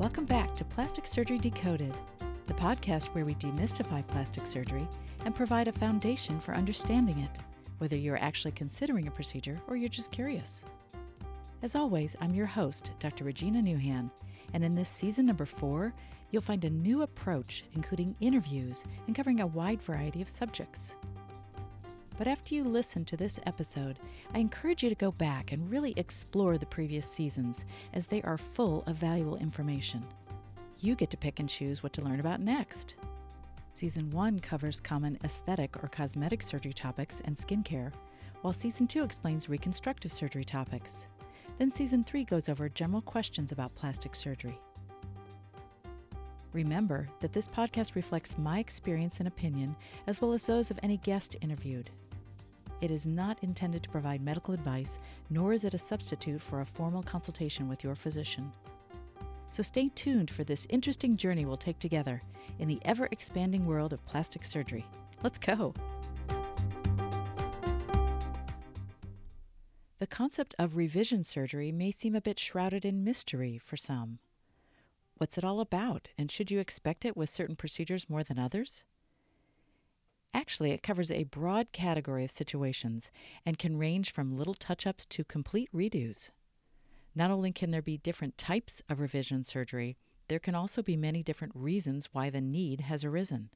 Welcome back to Plastic Surgery Decoded, the podcast where we demystify plastic surgery and provide a foundation for understanding it, whether you're actually considering a procedure or you're just curious. As always, I'm your host, Dr. Regina Newhan, and in this season number four, you'll find a new approach, including interviews and covering a wide variety of subjects. But after you listen to this episode, I encourage you to go back and really explore the previous seasons, as they are full of valuable information. You get to pick and choose what to learn about next. Season 1 covers common aesthetic or cosmetic surgery topics and skincare, while Season 2 explains reconstructive surgery topics. Then Season 3 goes over general questions about plastic surgery. Remember that this podcast reflects my experience and opinion, as well as those of any guest interviewed. It is not intended to provide medical advice, nor is it a substitute for a formal consultation with your physician. So stay tuned for this interesting journey we'll take together in the ever expanding world of plastic surgery. Let's go! The concept of revision surgery may seem a bit shrouded in mystery for some. What's it all about, and should you expect it with certain procedures more than others? Actually, it covers a broad category of situations and can range from little touch ups to complete redos. Not only can there be different types of revision surgery, there can also be many different reasons why the need has arisen.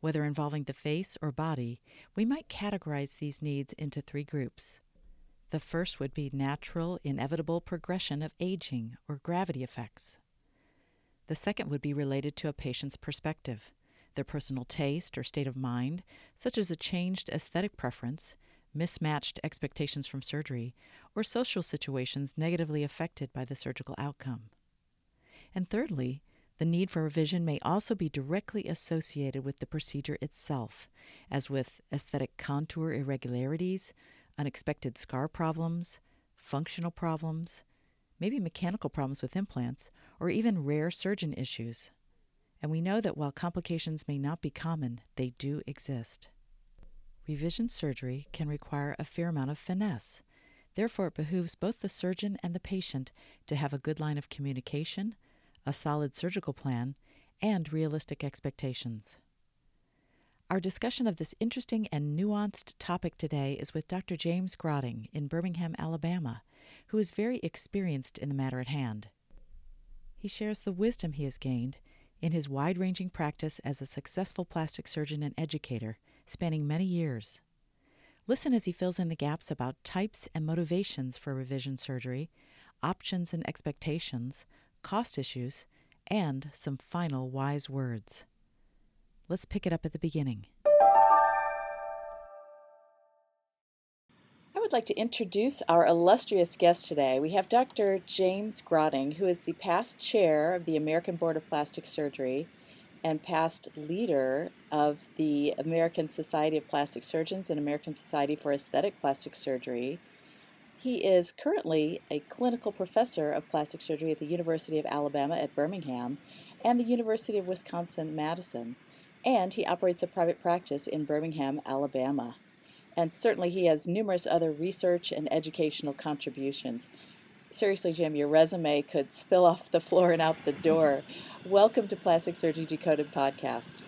Whether involving the face or body, we might categorize these needs into three groups. The first would be natural, inevitable progression of aging or gravity effects. The second would be related to a patient's perspective their personal taste or state of mind, such as a changed aesthetic preference, mismatched expectations from surgery, or social situations negatively affected by the surgical outcome. And thirdly, the need for revision may also be directly associated with the procedure itself, as with aesthetic contour irregularities, unexpected scar problems, functional problems, maybe mechanical problems with implants, or even rare surgeon issues and we know that while complications may not be common, they do exist. Revision surgery can require a fair amount of finesse. Therefore, it behooves both the surgeon and the patient to have a good line of communication, a solid surgical plan, and realistic expectations. Our discussion of this interesting and nuanced topic today is with Dr. James Grotting in Birmingham, Alabama, who is very experienced in the matter at hand. He shares the wisdom he has gained in his wide ranging practice as a successful plastic surgeon and educator, spanning many years. Listen as he fills in the gaps about types and motivations for revision surgery, options and expectations, cost issues, and some final wise words. Let's pick it up at the beginning. Would like to introduce our illustrious guest today. We have Dr. James Grotting, who is the past chair of the American Board of Plastic Surgery and past leader of the American Society of Plastic Surgeons and American Society for Aesthetic Plastic Surgery. He is currently a clinical professor of plastic surgery at the University of Alabama at Birmingham and the University of Wisconsin Madison, and he operates a private practice in Birmingham, Alabama and certainly he has numerous other research and educational contributions. Seriously, Jim, your resume could spill off the floor and out the door. Welcome to Plastic Surgery Decoded podcast.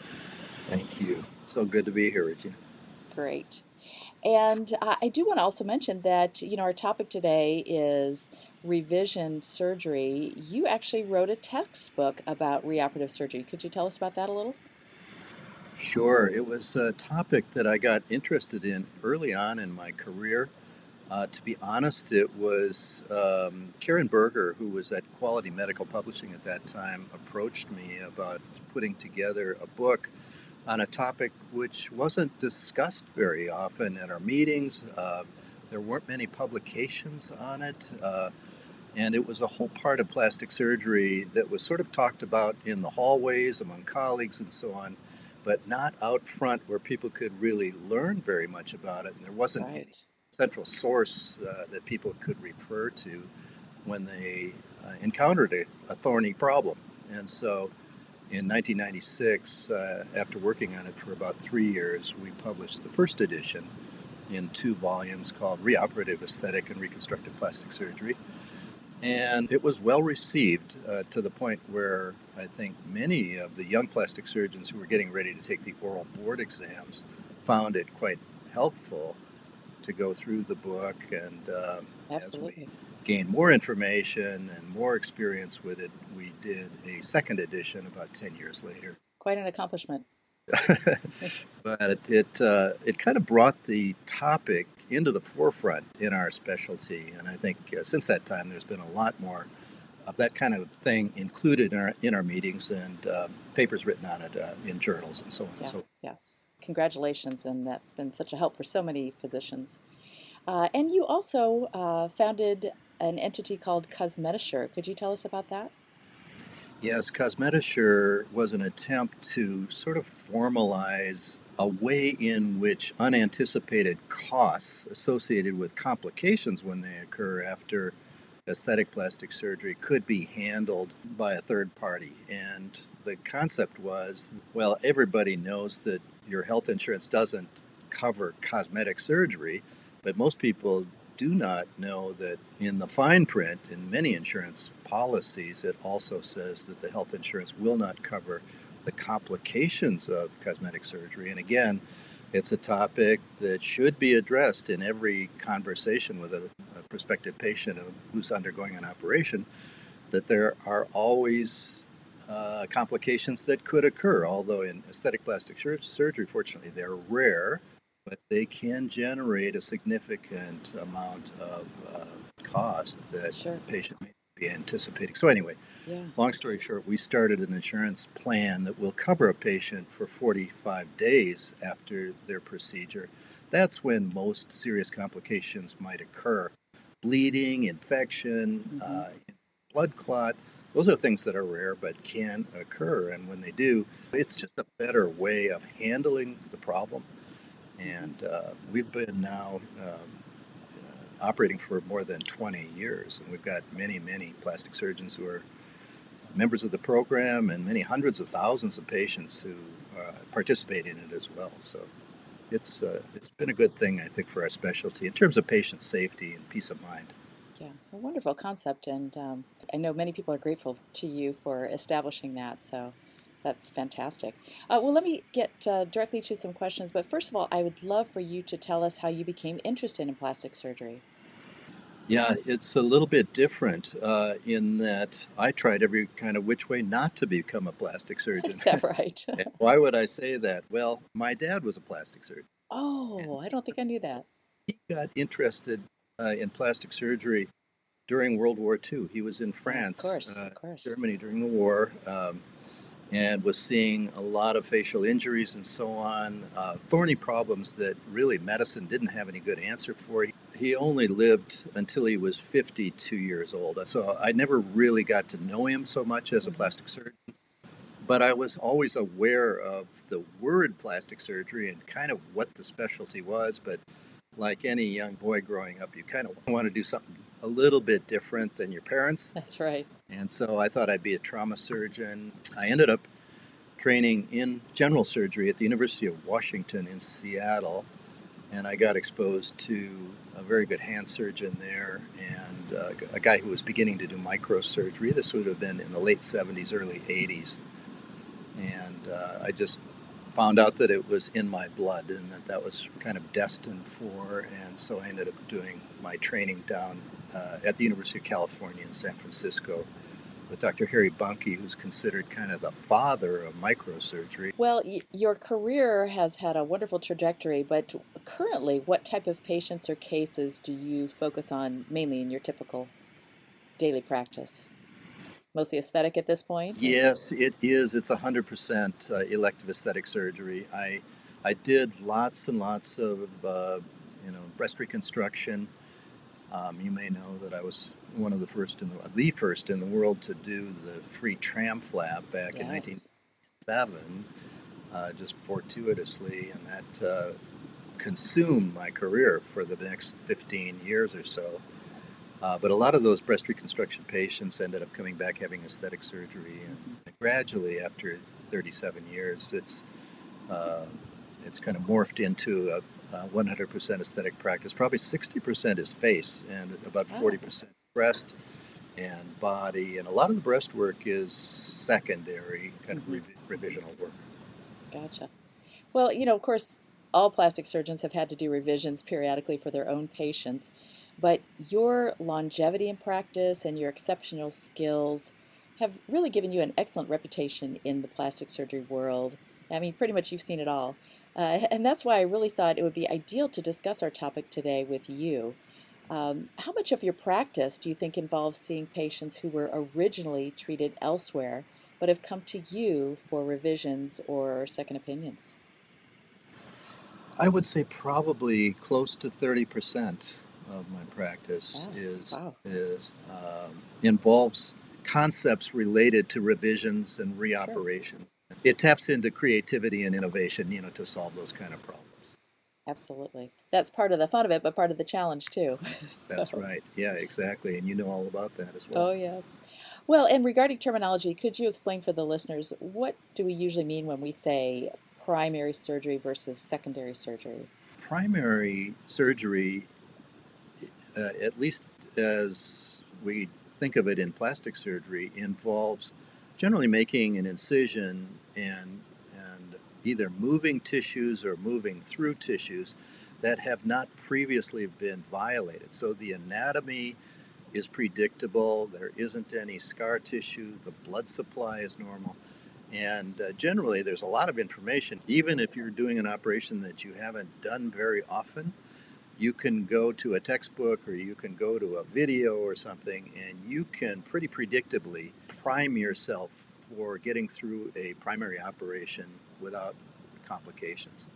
Thank you. So good to be here, with you. Great. And I do want to also mention that, you know, our topic today is revision surgery. You actually wrote a textbook about reoperative surgery. Could you tell us about that a little? Sure. It was a topic that I got interested in early on in my career. Uh, to be honest, it was um, Karen Berger, who was at Quality Medical Publishing at that time, approached me about putting together a book on a topic which wasn't discussed very often at our meetings. Uh, there weren't many publications on it. Uh, and it was a whole part of plastic surgery that was sort of talked about in the hallways among colleagues and so on but not out front where people could really learn very much about it. And there wasn't right. any central source uh, that people could refer to when they uh, encountered a, a, thorny problem. And so in 1996, uh, after working on it for about three years, we published the first edition in two volumes called Reoperative Aesthetic and Reconstructive Plastic Surgery. And it was well received uh, to the point where I think many of the young plastic surgeons who were getting ready to take the oral board exams found it quite helpful to go through the book. And um, as we gained more information and more experience with it, we did a second edition about 10 years later. Quite an accomplishment. but it it, uh, it kind of brought the topic into the forefront in our specialty, and I think uh, since that time there's been a lot more of that kind of thing included in our in our meetings and uh, papers written on it uh, in journals and so on. Yeah. So forth. yes, congratulations, and that's been such a help for so many physicians. Uh, and you also uh, founded an entity called CosmetAssure. Could you tell us about that? Yes, CosmetAssure was an attempt to sort of formalize a way in which unanticipated costs associated with complications when they occur after aesthetic plastic surgery could be handled by a third party. And the concept was well, everybody knows that your health insurance doesn't cover cosmetic surgery, but most people do not know that in the fine print in many insurance policies, it also says that the health insurance will not cover the complications of cosmetic surgery. And again, it's a topic that should be addressed in every conversation with a, prospective patient who's undergoing an operation, that there are always uh, complications that could occur. Although in aesthetic plastic surgery, fortunately, they're rare but they can generate a significant amount of uh, cost that sure. the patient may be anticipating. So, anyway, yeah. long story short, we started an insurance plan that will cover a patient for 45 days after their procedure. That's when most serious complications might occur bleeding, infection, mm-hmm. uh, blood clot. Those are things that are rare but can occur. And when they do, it's just a better way of handling the problem and uh, we've been now um, uh, operating for more than 20 years, and we've got many, many plastic surgeons who are members of the program, and many hundreds of thousands of patients who uh, participate in it as well. So it's uh, it's been a good thing, I think, for our specialty in terms of patient safety and peace of mind. Yeah, it's a wonderful concept, and um, I know many people are grateful to you for establishing that. So that's fantastic. Uh, well, let me get uh, directly to some questions, but first of all, I would love for you to tell us how you became interested in plastic surgery. Yeah, it's a little bit different uh, in that I tried every kind of which way not to become a plastic surgeon. Is that right? why would I say that? Well, my dad was a plastic surgeon. Oh, I don't think I knew that. He got interested uh, in plastic surgery during World War II. He was in France, of course, uh, of course. Germany during the war. Um, and was seeing a lot of facial injuries and so on, uh, thorny problems that really medicine didn't have any good answer for. He only lived until he was 52 years old, so I never really got to know him so much as a plastic surgeon. But I was always aware of the word plastic surgery and kind of what the specialty was. But like any young boy growing up, you kind of want to do something a little bit different than your parents. That's right. And so I thought I'd be a trauma surgeon. I ended up training in general surgery at the University of Washington in Seattle, and I got exposed to a very good hand surgeon there and uh, a guy who was beginning to do microsurgery. This would have been in the late 70s, early 80s. And uh, I just found out that it was in my blood and that that was kind of destined for. And so I ended up doing my training down uh, at the University of California in San Francisco with Dr. Harry Buncke, who's considered kind of the father of microsurgery. Well, y- your career has had a wonderful trajectory, but currently, what type of patients or cases do you focus on mainly in your typical daily practice? Mostly aesthetic at this point? Yes, it is. It's 100% uh, elective aesthetic surgery. I, I did lots and lots of, uh, you know, breast reconstruction. Um, you may know that I was one of the first in the the first in the world to do the free TRAM flap back yes. in 1997, uh, just fortuitously, and that uh, consumed my career for the next 15 years or so. Uh, but a lot of those breast reconstruction patients ended up coming back having aesthetic surgery, and gradually, after 37 years, it's uh, it's kind of morphed into a, 100% aesthetic practice. Probably 60% is face, and about 40% breast and body, and a lot of the breast work is secondary kind of hmm revi- revisional work. Gotcha. Well, you know, of course, all plastic surgeons have had to do revisions periodically for their own patients, but your longevity in practice and your exceptional skills have really given you an excellent reputation in the plastic surgery world. I mean, pretty much you've seen it all. Uh, and that's why I really thought it would be ideal to discuss our topic today with you. Um, how much of your practice do you think involves seeing patients who were originally treated elsewhere but have come to you for revisions or second opinions? I would say probably close to 30% of my practice Oh, is wow. is um, involves concepts related to revisions and Sure. It taps into creativity and innovation, you know, to solve those kind of problems. Absolutely. That's part of the fun of it, but part of the challenge too. That's right. Yeah, exactly. And you know all about that as well. oh yes. Well, and regarding terminology, could you explain for the listeners what do we usually mean when we say primary surgery versus secondary surgery? Primary surgery, uh, at least as we think of it in plastic surgery, involves generally making an incision and and either moving tissues or moving through tissues that have not previously been violated. So the anatomy is predictable. There isn't any scar tissue. The blood supply is normal. And uh, generally, there's a lot of information. Even if you're doing an operation that you haven't done very often, you can go to a textbook or you can go to a video or something, and you can pretty predictably prime yourself for getting through a primary operation without complications.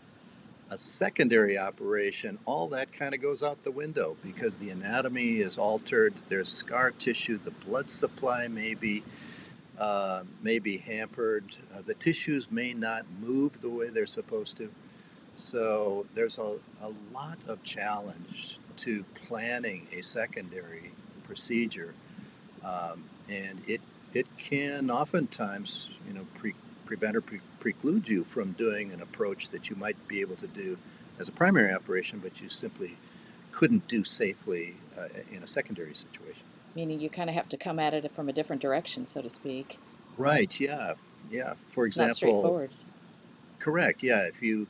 A secondary operation, all that kind of goes out the window because the anatomy is altered. There's scar tissue, the blood supply may be uh, may be hampered. Uh, the tissues may not move the way they're supposed to. So there's a, a lot of challenge to planning a secondary procedure, um, and it it can oftentimes you know pre- prevent or pre- preclude you from doing an approach that you might be able to do as a primary operation, but you simply couldn't do safely uh, in a secondary situation. Meaning you kind of have to come at it from a different direction, so to speak. Right? Yeah. Yeah. For It's not example, straightforward. correct. Yeah. If you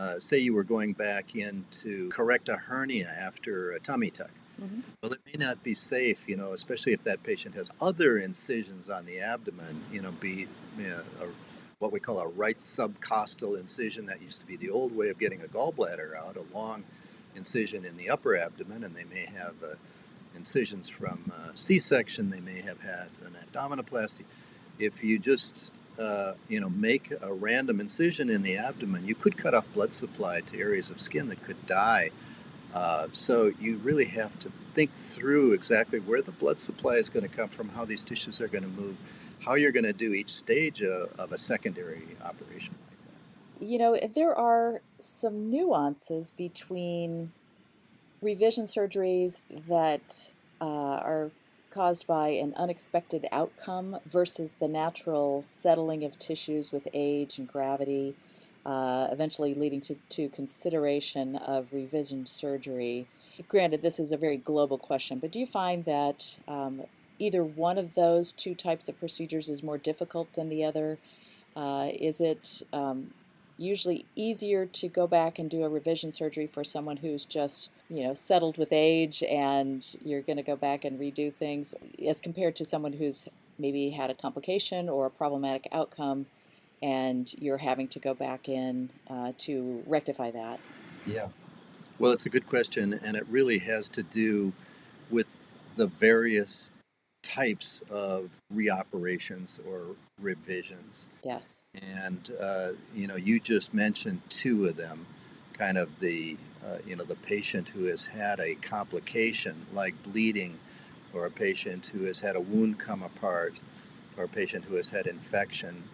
uh, say you were going back in to correct a hernia after a tummy tuck. hmm Well, it may not be safe, you know, especially if that patient has other incisions on the abdomen, you know, be you know, a, what we call a right subcostal incision. That used to be the old way of getting a gallbladder out, a long incision in the upper abdomen, and they may have uh, incisions from uh, C-section. They may have had an abdominoplasty. If you just uh, you know make a random incision in the abdomen, you could cut off blood supply to areas of skin that could die uh, so you really have to think through exactly where the blood supply is going to come from, how these tissues are going to move, how you're going to do each stage of, of a secondary operation like that. You know, if there are some nuances between revision surgeries that uh, are caused by an unexpected outcome versus the natural settling of tissues with age and gravity, uh, eventually leading to, to consideration of revision surgery. Granted, this is a very global question, but do you find that um, either one of those two types of procedures is more difficult than the other? Uh, is it um, usually easier to go back and do a revision surgery for someone who's just, you know, settled with age and you're going to go back and redo things as compared to someone who's maybe had a complication or a problematic outcome and you're having to go back in uh, to rectify that? Yeah. Well, it's a good question, and it really has to do with the various types of reoperations or revisions. Yes. And uh, you know, you just mentioned two of them, kind of the uh, you know the patient who has had a complication like bleeding, or a patient who has had a wound come apart, or a patient who has had infection,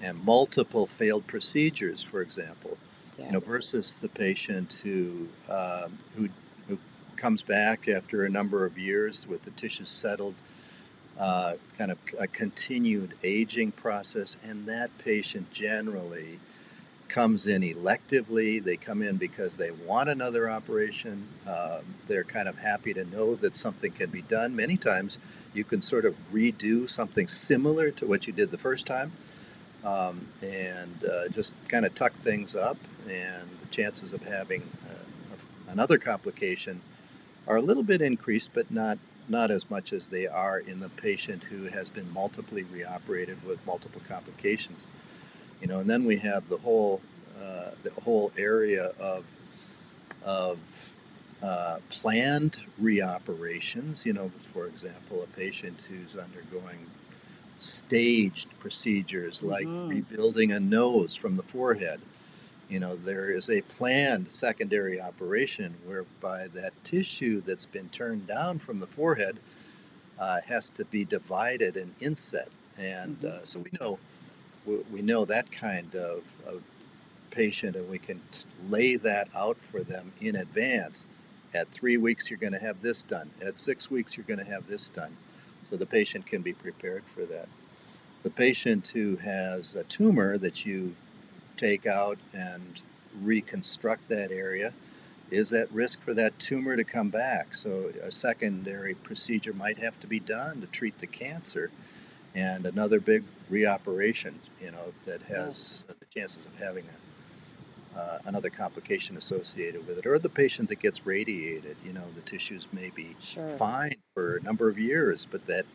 and multiple failed procedures, for example. You know, versus the patient who um, who who comes back after a number of years with the tissues settled uh, kind of a continued aging process, and that patient generally comes in electively. They come in because they want another operation. Uh, they're kind of happy to know that something can be done. Many times you can sort of redo something similar to what you did the first time um, and uh, just kind of tuck things up. And the chances of having uh, another complication are a little bit increased, but not not as much as they are in the patient who has been multiply reoperated with multiple complications. You know, and then we have the whole uh, the whole area of of uh, planned reoperations. You know, for example, a patient who's undergoing staged procedures like mm-hmm. rebuilding a nose from the forehead. You know, there is a planned secondary operation whereby that tissue that's been turned down from the forehead uh, has to be divided and inset. And mm-hmm. uh, so we know we know that kind of, of patient, and we can t- lay that out for them in advance. At three weeks, you're going to have this done. At six weeks, you're going to have this done. So the patient can be prepared for that. The patient who has a tumor that you take out and reconstruct that area is at risk for that tumor to come back. So a secondary procedure might have to be done to treat the cancer and another big reoperation, you know, that has the chances of having a uh, another complication associated with it, or the patient that gets radiated. You know, the tissues may be sure. fine for a number of years, but that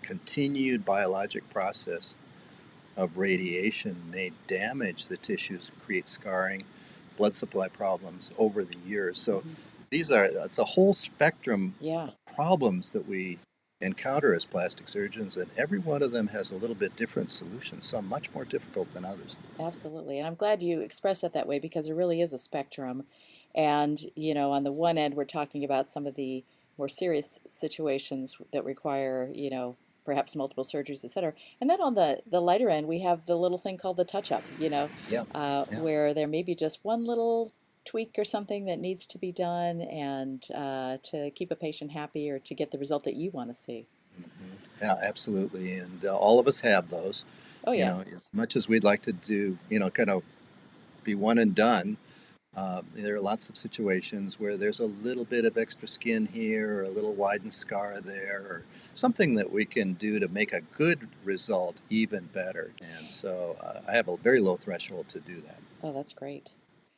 continued biologic process of radiation may damage the tissues, create scarring, blood supply problems over the years. So mm-hmm. these are it's a whole spectrum yeah. of problems that we encounter as plastic surgeons, and every one of them has a little bit different solution, some much more difficult than others. Absolutely. And I'm glad you expressed it that way because there really is a spectrum. And, you know, on the one end, we're talking about some of the more serious situations that require, you know, perhaps multiple surgeries, et cetera. And then on the, the lighter end, we have the little thing called the touch up, you know, yeah. Uh, yeah. where there may be just one little tweak or something that needs to be done and uh, to keep a patient happy or to get the result that you want to see. Mm-hmm. Yeah, absolutely. And uh, all of us have those. Oh, yeah. You know, as much as we'd like to do, you know, kind of be one and done, uh, there are lots of situations where there's a little bit of extra skin here or a little widened scar there or something that we can do to make a good result even better. And so uh, I have a very low threshold to do that. Oh, that's great.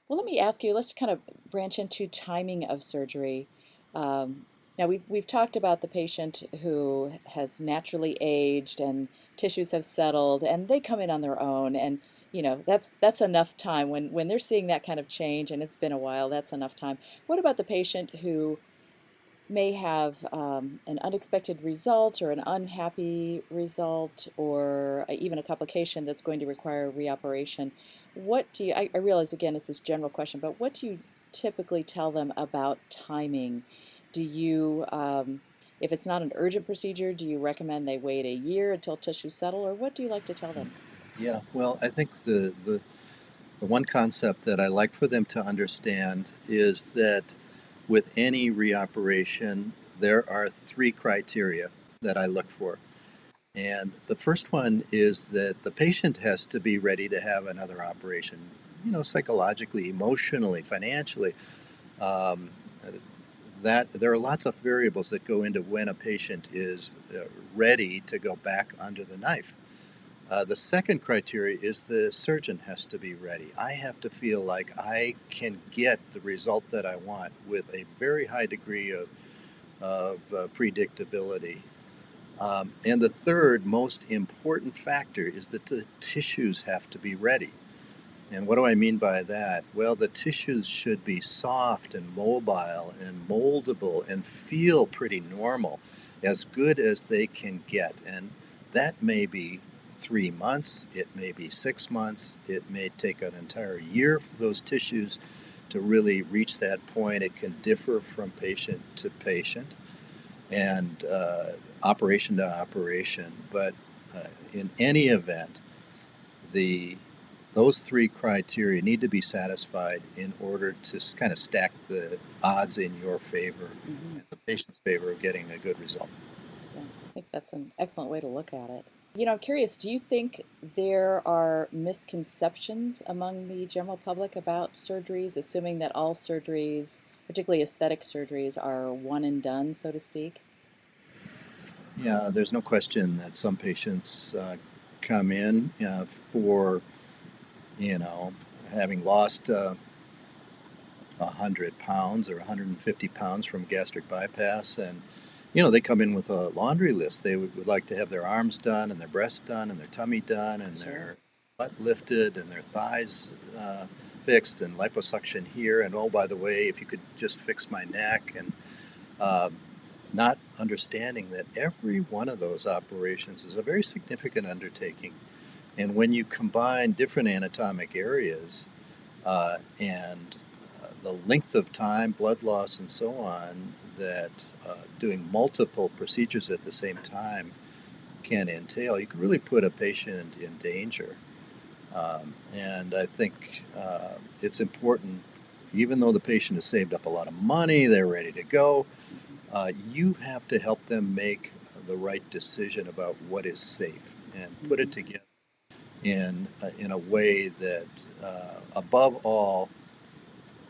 Well, let me ask you, let's kind of branch into timing of surgery. Um, now, we've, we've talked about the patient who has naturally aged and tissues have settled and they come in on their own. And, you know, that's, that's enough time. When, when they're seeing that kind of change and it's been a while, that's enough time. What about the patient who may have um, an unexpected result or an unhappy result or even a complication that's going to require reoperation? what do you, I, I realize again it's this general question, but what do you typically tell them about timing? Do you, um, if it's not an urgent procedure, do you recommend they wait a year until tissues settle, or what do you like to tell them? Yeah, well, I think the, the, the one concept that I like for them to understand is that with any reoperation, there are three criteria that I look for. And the first one is that the patient has to be ready to have another operation, you know, psychologically, emotionally, financially. Um, that there are lots of variables that go into when a patient is uh, ready to go back under the knife. Uh, the second criteria is the surgeon has to be ready. I have to feel like I can get the result that I want with a very high degree of, of uh, predictability um, and the third most important factor is that the tissues have to be ready. And what do I mean by that? Well, the tissues should be soft and mobile and moldable and feel pretty normal, as good as they can get. And that may be three months, it may be six months, it may take an entire year for those tissues to really reach that point. It can differ from patient to patient and uh, operation to operation. But uh, in any event, the those three criteria need to be satisfied in order to kind of stack the odds in your favor, mm-hmm. the patient's favor of getting a good result. Yeah, I think that's an excellent way to look at it. You know, I'm curious, do you think there are misconceptions among the general public about surgeries, assuming that all surgeries, particularly aesthetic surgeries, are one and done, so to speak? Yeah, there's no question that some patients uh, come in uh, for, you know, having lost uh, 100 pounds or 150 pounds from gastric bypass and you know, they come in with a laundry list. They would, would like to have their arms done and their breasts done and their tummy done and sure. their butt lifted and their thighs uh, fixed and liposuction here. And oh, by the way, if you could just fix my neck and uh, not understanding that every one of those operations is a very significant undertaking. And when you combine different anatomic areas uh, and uh, the length of time, blood loss, and so on, that uh, doing multiple procedures at the same time can entail, you can really put a patient in danger. Um, and I think uh, it's important, even though the patient has saved up a lot of money, they're ready to go, uh, you have to help them make the right decision about what is safe and put it mm-hmm. together in, uh, in a way that, uh, above all,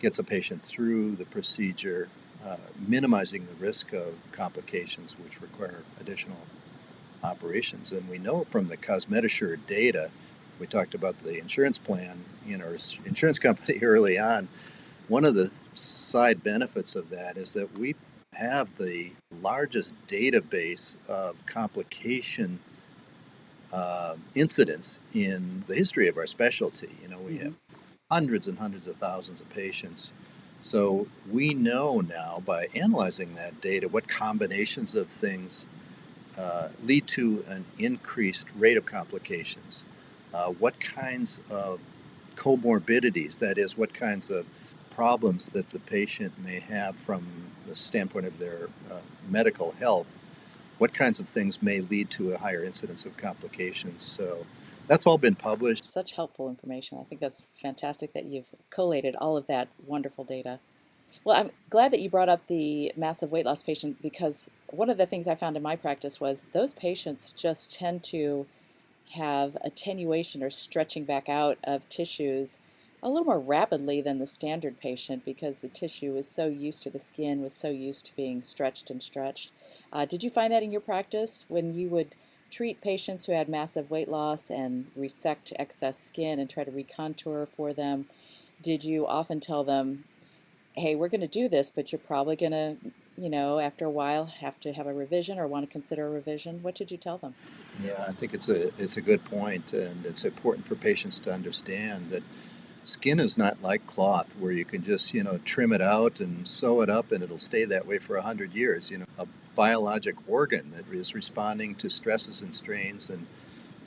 gets a patient through the procedure uh, minimizing the risk of complications which require additional operations. And we know from the CosmetAssure data, we talked about the insurance plan in our insurance company early on. One of the side benefits of that is that we have the largest database of complication uh, incidents in the history of our specialty. You know, we mm-hmm. have hundreds and hundreds of thousands of patients so we know now by analyzing that data what combinations of things uh, lead to an increased rate of complications, uh, what kinds of comorbidities, that is, what kinds of problems that the patient may have from the standpoint of their uh, medical health, what kinds of things may lead to a higher incidence of complications. So that's all been published. Such helpful information. I think that's fantastic that you've collated all of that wonderful data. Well, I'm glad that you brought up the massive weight loss patient because one of the things I found in my practice was those patients just tend to have attenuation or stretching back out of tissues a little more rapidly than the standard patient because the tissue is so used to the skin, was so used to being stretched and stretched. Uh, did you find that in your practice when you would treat patients who had massive weight loss and resect excess skin and try to recontour for them, did you often tell them, hey, we're going to do this, but you're probably going to, you know, after a while have to have a revision or want to consider a revision? What did you tell them? Yeah, I think it's a it's a good point, and it's important for patients to understand that skin is not like cloth where you can just you know trim it out and sew it up and it'll stay that way for a hundred years. You know, a biologic organ that is responding to stresses and strains and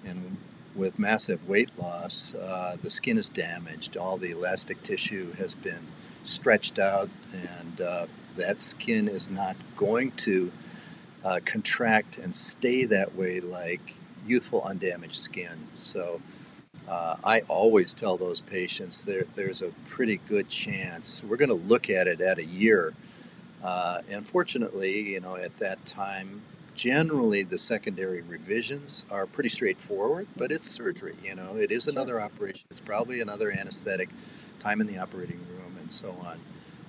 and with massive weight loss, uh, the skin is damaged. All the elastic tissue has been stretched out, and uh, that skin is not going to uh, contract and stay that way like youthful, undamaged skin. So uh, I always tell those patients there, there's a pretty good chance we're going to look at it at a year uh, and fortunately, you know, at that time, generally the secondary revisions are pretty straightforward, but it's surgery. You know, it is another operation. It's probably another anesthetic, time in the operating room, and so on.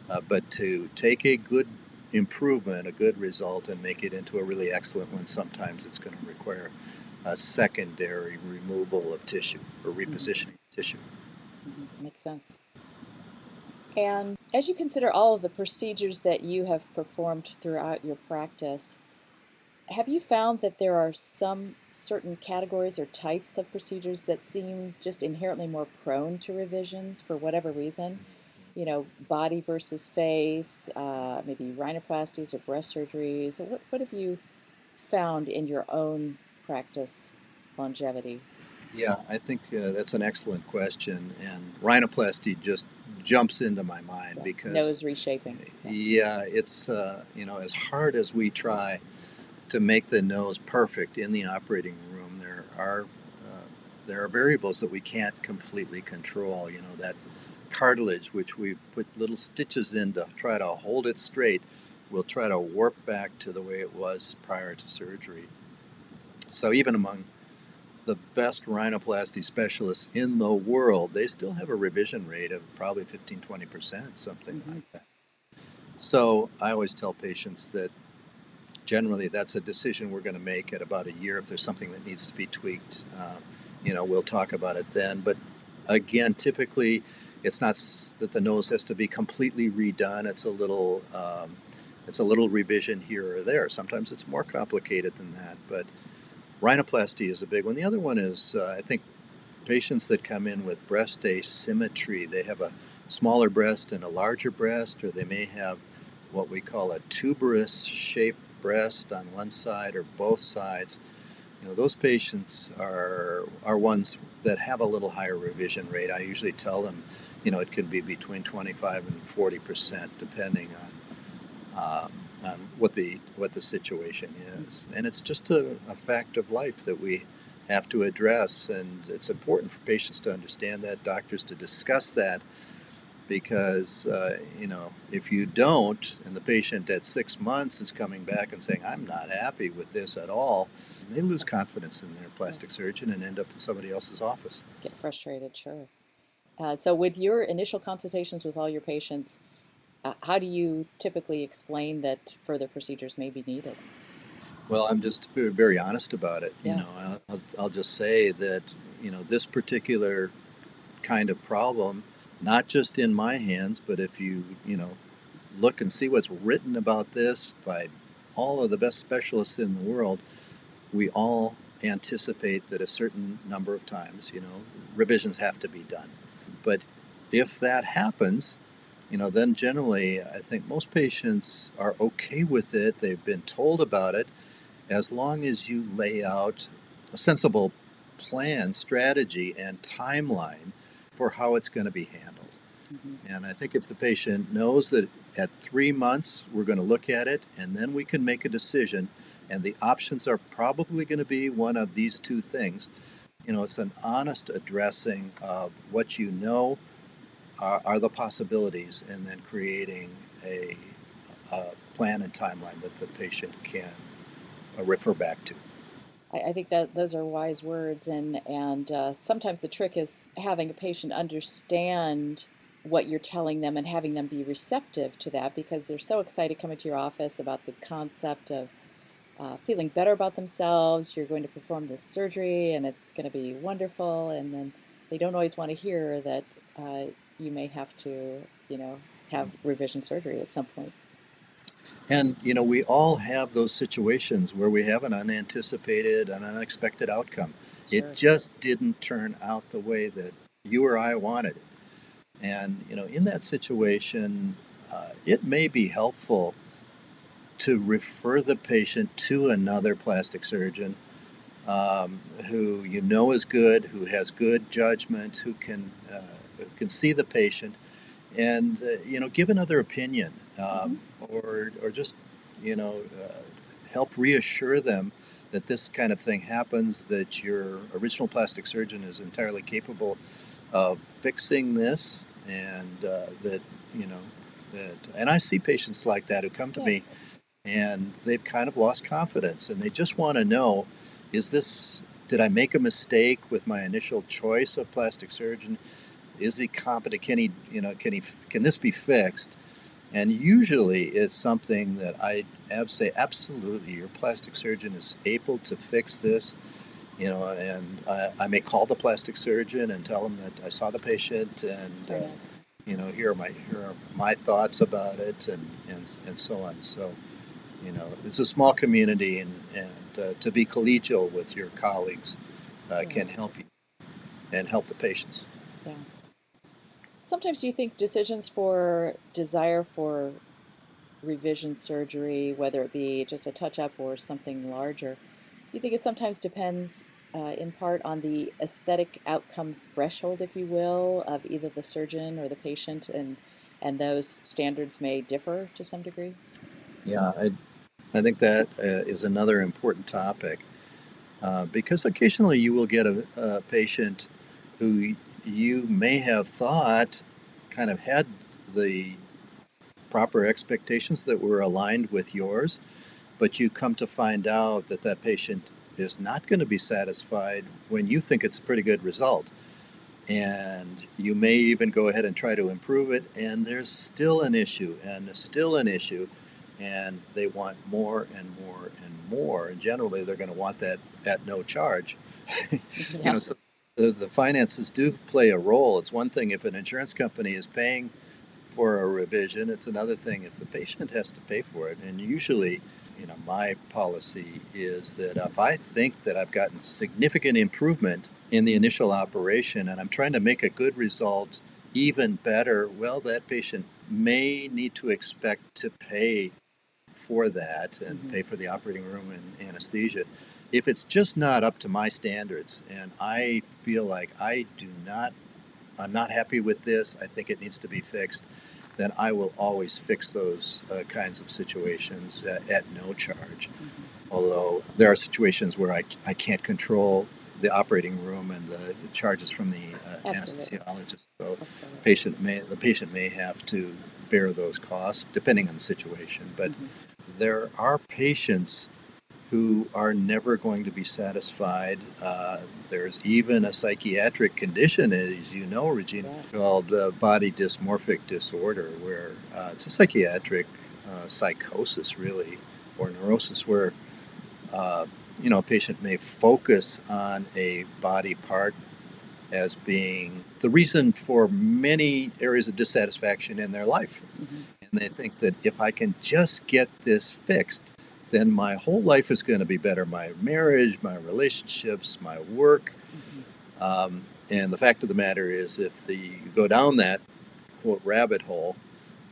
Uh, but to take a good improvement, a good result, and make it into a really excellent one, sometimes it's going to require a secondary removal of tissue or mm-hmm. repositioning mm-hmm. of tissue. Mm-hmm. Makes sense. And as you consider all of the procedures that you have performed throughout your practice, have you found that there are some certain categories or types of procedures that seem just inherently more prone to revisions for whatever reason? You know, body versus face, uh, maybe rhinoplasties or breast surgeries. What, what have you found in your own practice longevity? Yeah, I think uh, that's an excellent question. And rhinoplasty just jumps into my mind yeah. because nose reshaping. Yeah, yeah it's uh, you know as hard as we try to make the nose perfect in the operating room, there are uh, there are variables that we can't completely control. You know that cartilage, which we put little stitches in to try to hold it straight, will try to warp back to the way it was prior to surgery. So even among the best rhinoplasty specialists in the world, they still have a revision rate of probably 15, 20%, something mm-hmm. like that. So I always tell patients that generally that's a decision we're going to make at about a year. If there's something that needs to be tweaked, uh, you know, we'll talk about it then. But again, typically, it's not that the nose has to be completely redone. It's a little, um, it's a little revision here or there. Sometimes it's more complicated than that, but Rhinoplasty is a big one. The other one is, uh, I think, patients that come in with breast asymmetry. They have a smaller breast and a larger breast, or they may have what we call a tuberous shaped breast on one side or both sides. You know, those patients are are ones that have a little higher revision rate. I usually tell them, you know, it can be between 25 and 40 percent, depending on um, on what the what the situation is, and it's just a, a, fact of life that we have to address, and it's important for patients to understand that, doctors to discuss that, because uh, you know if you don't, and the patient at six months is coming back and saying I'm not happy with this at all, they lose confidence in their plastic surgeon and end up in somebody else's office. Get frustrated, sure. Uh, so, with your initial consultations with all your patients, uh, how do you typically explain that further procedures may be needed? Well, I'm just very honest about it. Yeah. You know, I'll, I'll just say that you know this particular kind of problem, not just in my hands, but if you you know look and see what's written about this by all of the best specialists in the world, we all anticipate that a certain number of times, you know, revisions have to be done. But if that happens, you know, then generally I think most patients are okay with it. They've been told about it as long as you lay out a sensible plan, strategy, and timeline for how it's going to be handled. Mm-hmm. And I think if the patient knows that at three months we're going to look at it and then we can make a decision, and the options are probably going to be one of these two things. You know, it's an honest addressing of what you know are, are the possibilities, and then creating a, a, plan and timeline that the patient can refer back to. I, think that those are wise words, and and uh, sometimes the trick is having a patient understand what you're telling them and having them be receptive to that because they're so excited coming to your office about the concept of uh, feeling better about themselves. You're going to perform this surgery, and it's going to be wonderful, and then they don't always want to hear that uh, you may have to, you know, have revision surgery at some point. And, you know, we all have those situations where we have an unanticipated, an unexpected outcome. Sure. It just didn't turn out the way that you or I wanted it. And, you know, in that situation, uh, it may be helpful to refer the patient to another plastic surgeon um, who you know is good, who has good judgment, who can uh, can see the patient, and uh, you know give another opinion, um, mm-hmm. or or just you know uh, help reassure them that this kind of thing happens, that your original plastic surgeon is entirely capable of fixing this, and uh, that you know that. And I see patients like that who come to yeah. me, and they've kind of lost confidence, and they just want to know, is this did I make a mistake with my initial choice of plastic surgeon? Is he competent? Can he, you know, can he, can this be fixed? And usually it's something that I say, absolutely, your plastic surgeon is able to fix this. You know, and I, I may call the plastic surgeon and tell him that I saw the patient and, uh, you know, here are my here are my thoughts about it and and, and so on. So, you know, it's a small community, and and uh, to be collegial with your colleagues uh, can help you and help the patients. Yeah sometimes do you think decisions for desire for revision surgery, whether it be just a touch up or something larger, you think it sometimes depends uh, in part on the aesthetic outcome threshold, if you will, of either the surgeon or the patient, and and those standards may differ to some degree. Yeah, I, I think that uh, is another important topic uh, because occasionally you will get a, a patient who you may have thought kind of had the proper expectations that were aligned with yours, but you come to find out that that patient is not going to be satisfied when you think it's a pretty good result. And you may even go ahead and try to improve it, and there's still an issue, and still an issue, and they want more and more and more. And generally, they're going to want that at no charge. you know, so the, the finances do play a role. It's one thing if an insurance company is paying for a revision, it's another thing if the patient has to pay for it. And usually, you know, my policy is that if I think that I've gotten significant improvement in the initial operation and I'm trying to make a good result even better, well, that patient may need to expect to pay for that and mm-hmm. pay for the operating room and anesthesia. If it's just not up to my standards and I feel like I do not, I'm not happy with this, I think it needs to be fixed, then I will always fix those uh, kinds of situations at, at no charge. Mm-hmm. Although there are situations where I, I can't control the operating room and the charges from the uh, anesthesiologist. So patient may the patient may have to bear those costs depending on the situation. But mm-hmm. there are patients who are never going to be satisfied. Uh, there's even a psychiatric condition, as you know, Regina, yes. called uh, body dysmorphic disorder, where uh, it's a psychiatric uh, psychosis, really, or neurosis, where uh, you know a patient may focus on a body part as being the reason for many areas of dissatisfaction in their life. Mm-hmm. And they think that if I can just get this fixed, then my whole life is going to be better. My marriage, my relationships, my work. Mm-hmm. Um, and the fact of the matter is, if the, you go down that quote rabbit hole,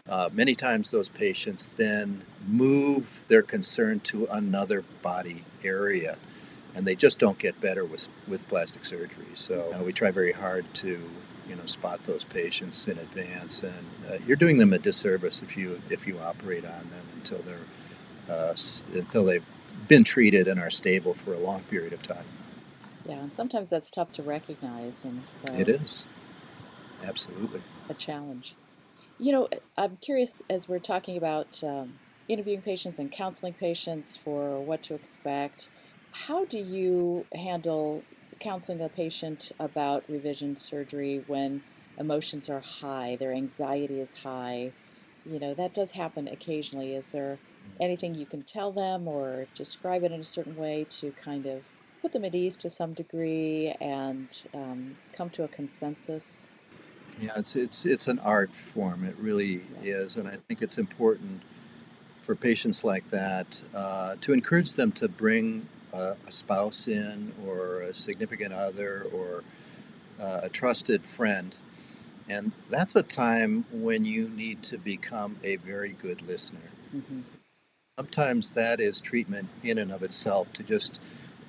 uh, many times those patients then move their concern to another body area, and they just don't get better with with plastic surgery. So uh, we try very hard to you know spot those patients in advance, and uh, you're doing them a disservice if you if you operate on them until they're uh, until they've been treated and are stable for a long period of time. Yeah, and sometimes that's tough to recognize, and so it is absolutely a challenge. You know, I'm curious as we're talking about um, interviewing patients and counseling patients for what to expect. How do you handle counseling a patient about revision surgery when emotions are high, their anxiety is high? You know, that does happen occasionally. Is there anything you can tell them or describe it in a certain way to kind of put them at ease to some degree and um, come to a consensus? Yeah, it's it's it's an art form. It really is, and I think it's important for patients like that uh, to encourage them to bring a, a, spouse in, or a significant other, or uh, a trusted friend, and that's a time when you need to become a very good listener. Mm-hmm. Sometimes that is treatment in and of itself to just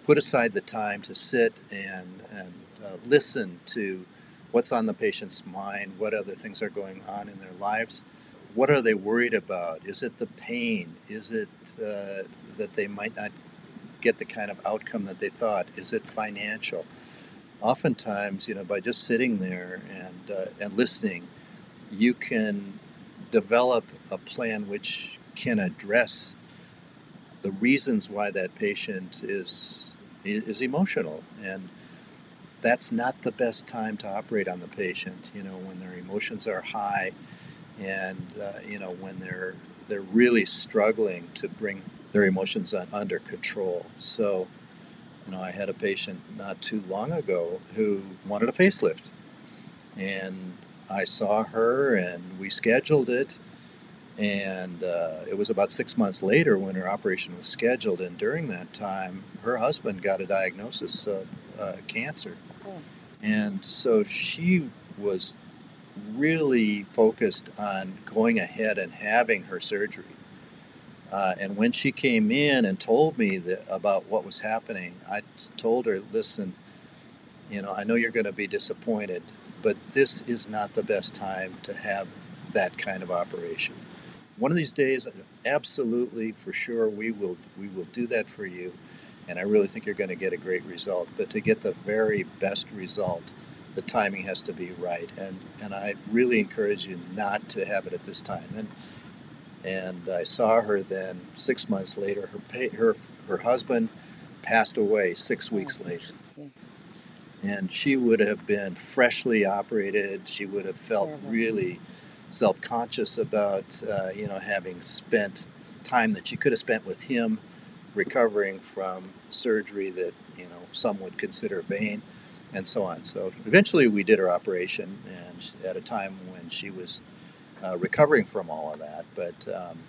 put aside the time to sit and, and uh, listen to what's on the patient's mind, what other things are going on in their lives. What are they worried about? Is it the pain? Is it uh, that they might not get the kind of outcome that they thought? Is it financial? Oftentimes, you know, by just sitting there and, uh, and listening, you can develop a plan which can address the reasons why that patient is is emotional. And that's not the best time to operate on the patient you know when their emotions are high and uh, you know when they're they're really struggling to bring their emotions under control. So you know i had a patient not too long ago who wanted a facelift. And i saw her and we scheduled it and uh, it was about six months later when her operation was scheduled. And during that time, her husband got a diagnosis of uh, cancer. Oh. And so she was really focused on going ahead and having her surgery. Uh, and when she came in and told me that, about what was happening, I told her, listen, you know, I know you're going to be disappointed, but this is not the best time to have that kind of operation one of these days, absolutely for sure, we will we will do that for you, and I really think you're going to get a great result. But to get the very best result, the timing has to be right, and and I really encourage you not to have it at this time. And and I saw her then six months later. Her her her husband passed away six oh, weeks later. yeah. And she would have been freshly operated. She would have felt Terrible. really self conscious about, uh, you know, having spent time that she could have spent with him recovering from surgery that, you know, some would consider vain and so on. So eventually we did her operation and at a time when she was uh, recovering from all of that. But, um,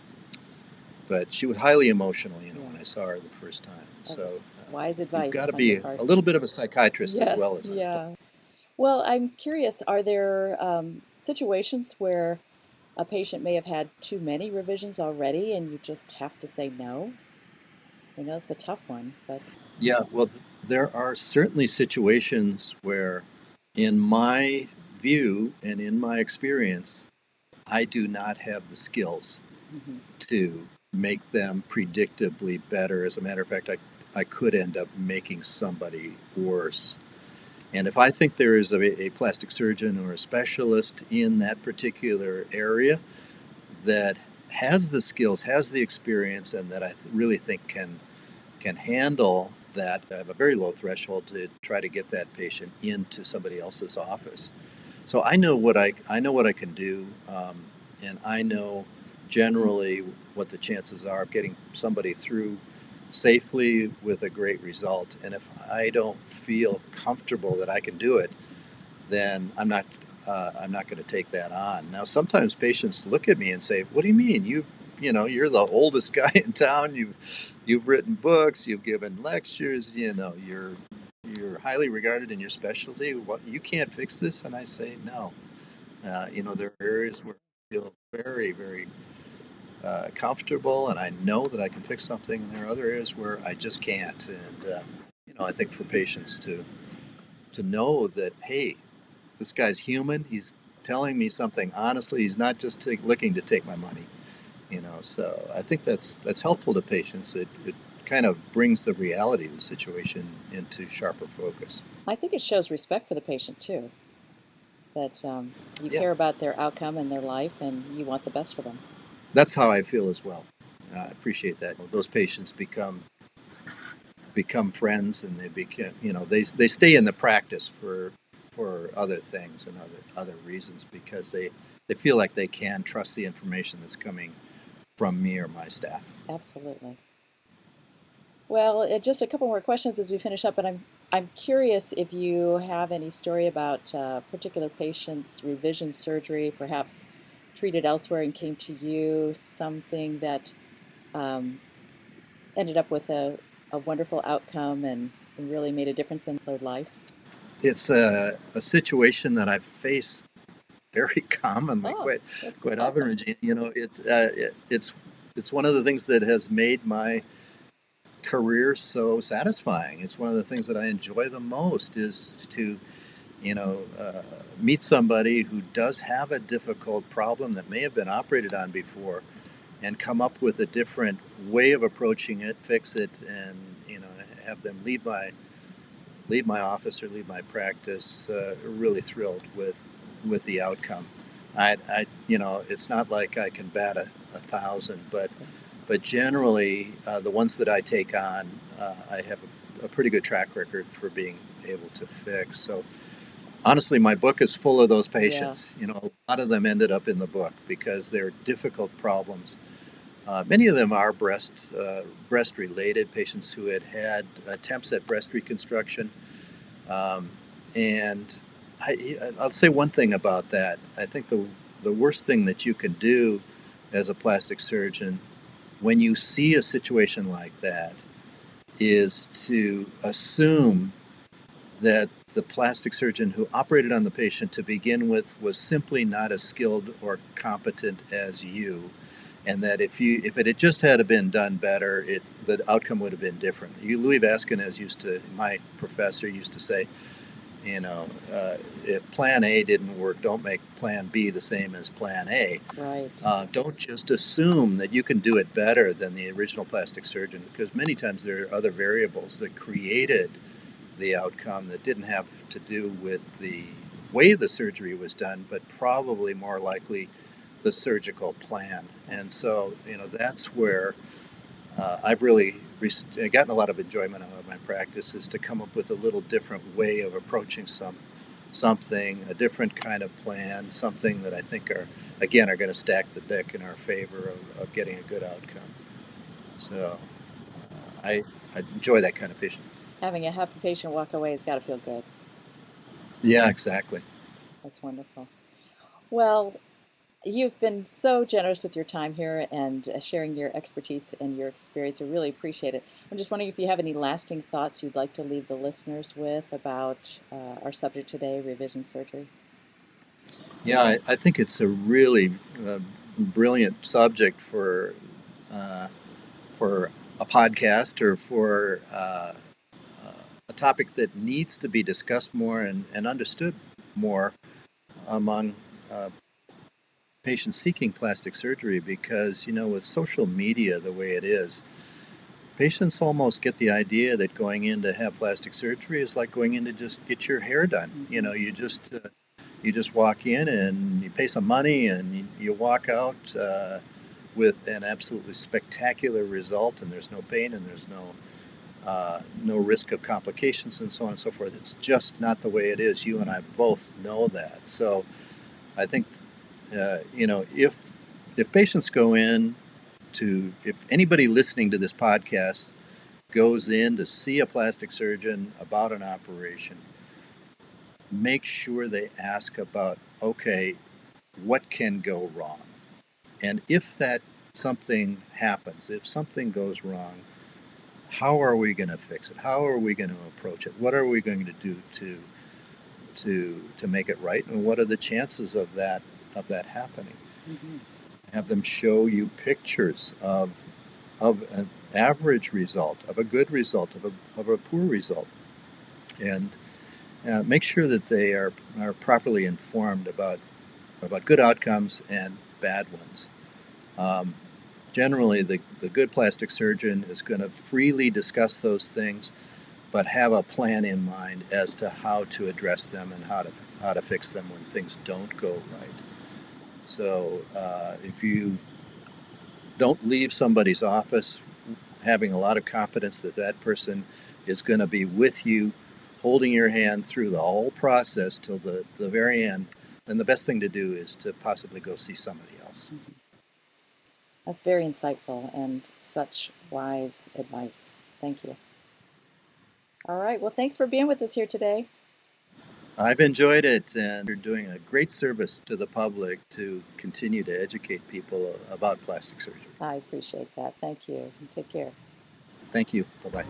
but she was highly emotional, you know, when I saw her the first time. That So uh, wise advice you've got to be a little bit of a psychiatrist Yes, as well as a yeah. Well, I'm curious, are there um, situations where a patient may have had too many revisions already and you just have to say no? I know it's a tough one, but Yeah, well, there are certainly situations where, in my view and in my experience, I do not have the skills mhm, to make them predictably better. As a matter of fact, I, I could end up making somebody worse. And if I think there is a, a plastic surgeon or a specialist in that particular area that has the skills, has the experience, and that I really think can can handle that, I have a very low threshold to try to get that patient into somebody else's office. So I know what I I know what I can do, um, and I know generally what the chances are of getting somebody through safely with a great result. And if I don't feel comfortable that I can do it, then I'm not uh, I'm not going to take that on. Now, sometimes patients look at me and say, "What do you mean? You you know you're the oldest guy in town. You you've written books, you've given lectures. You know you're you're highly regarded in your specialty. What you can't fix this?" And I say, "No. Uh, you know there are areas where I feel very very uh, comfortable, and I know that I can fix something. And there are other areas where I just can't. And uh, you know I think for patients to to know that hey this guy's human. He's telling me something honestly. He's not just take, looking to take my money, you know. So I think that's that's helpful to patients. It, it kind of brings the reality of the situation into sharper focus. I think it shows respect for the patient too. That um, you Yeah, care about their outcome and their life and you want the best for them. That's how I feel as well. I appreciate that. Those patients become become friends, and they become you know they they stay in the practice for for other things and other other reasons because they they feel like they can trust the information that's coming from me or my staff. Absolutely. Well, uh, just a couple more questions as we finish up, and I'm I'm curious if you have any story about uh, particular patient's revision surgery, perhaps treated elsewhere and came to you, something that um, ended up with a, a wonderful outcome and, really made a difference in their life. It's a, a situation that I've faced very commonly, Oh, quite quite often. Regina. You know, it's uh, it, it's it's one of the things that has made my career so satisfying. It's one of the things that I enjoy the most is to, you know, uh, meet somebody who does have a difficult problem that may have been operated on before, and come up with a different way of approaching it, fix it, and you know, have them leave my leave my office or leave my practice uh, really thrilled with with the outcome. I, I, you know, it's not like I can bat a, a thousand, but but generally uh, the ones that I take on, uh, I have a, a pretty good track record for being able to fix. So honestly, my book is full of those Yeah. patients. You know, a lot of them ended up in the book because they're difficult problems. Uh, many of them are breast uh, breast related patients who had had attempts at breast reconstruction, um, and I, I'll say one thing about that. I think the the worst thing that you can do as a plastic surgeon when you see a situation like that is to assume that the plastic surgeon who operated on the patient to begin with was simply not as skilled or competent as you and that if you if it had just had been done better it the outcome would have been different you Luis Vasconez used to my professor used to say you know uh, if plan a didn't work don't make plan b the same as plan a Right. uh, don't just assume that you can do it better than the original plastic surgeon because many times there are other variables that created the outcome that didn't have to do with the way the surgery was done, but probably more likely the surgical plan. And so, you know, that's where uh, I've really gotten a lot of enjoyment out of my practice is to come up with a little different way of approaching some something, a different kind of plan, something that I think are again are going to stack the deck in our favor of, of getting a good outcome. So uh, I, I enjoy that kind of patient. Having a happy patient walk away has got to feel good. Yeah, exactly. That's wonderful. Well, You've been so generous with your time here and uh, sharing your expertise and your experience. We really appreciate it. I'm just wondering if you have any lasting thoughts you'd like to leave the listeners with about uh, our subject today, revision surgery. Yeah, I, I think it's a really uh, brilliant subject for uh, for a podcast or for uh, a topic that needs to be discussed more and, and understood more among patients seeking plastic surgery because, you know, with social media the way it is, patients almost get the idea that going in to have plastic surgery is like going in to just get your hair done. You know, you just uh, you just walk in and you pay some money and you, you walk out uh, with an absolutely spectacular result, and there's no pain and there's no uh, no risk of complications and so on and so forth. It's just not the way it is. You and I both know that. So I think uh, you know, if if patients go in to, if anybody listening to this podcast goes in to see a plastic surgeon about an operation, make sure they ask about, okay, what can go wrong? And if that something happens, if something goes wrong, how are we going to fix it? How are we going to approach it? What are we going to do to to to make it right? And what are the chances of that of that happening. Mm-hmm. Have them show you pictures of of an average result, of a good result, of a, of a poor result, and uh, make sure that they are, are properly informed about about good outcomes and bad ones. Um, generally, the, the good plastic surgeon is going to freely discuss those things, but have a plan in mind as to how to address them and how to how to fix them when things don't go right. So uh, if you don't leave somebody's office having a lot of confidence that that person is going to be with you, holding your hand through the whole process till the, the very end, then the best thing to do is to possibly go see somebody else. That's very insightful and such wise advice. Thank you. All right. Well, thanks for being with us here today. I've enjoyed it, and you're doing a great service to the public to continue to educate people about plastic surgery. I appreciate that. Thank you. Take care. Thank you. Bye bye.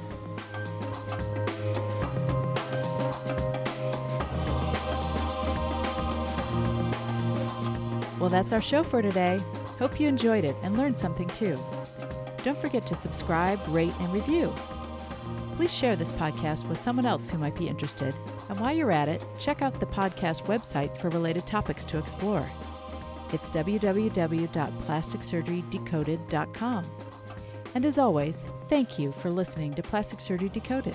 Well, that's our show for today. Hope you enjoyed it and learned something too. Don't forget to subscribe, rate, and review. Please share this podcast with someone else who might be interested. And while you're at it, check out the podcast website for related topics to explore. It's www.plasticsurgerydecoded.com. And as always, thank you for listening to Plastic Surgery Decoded.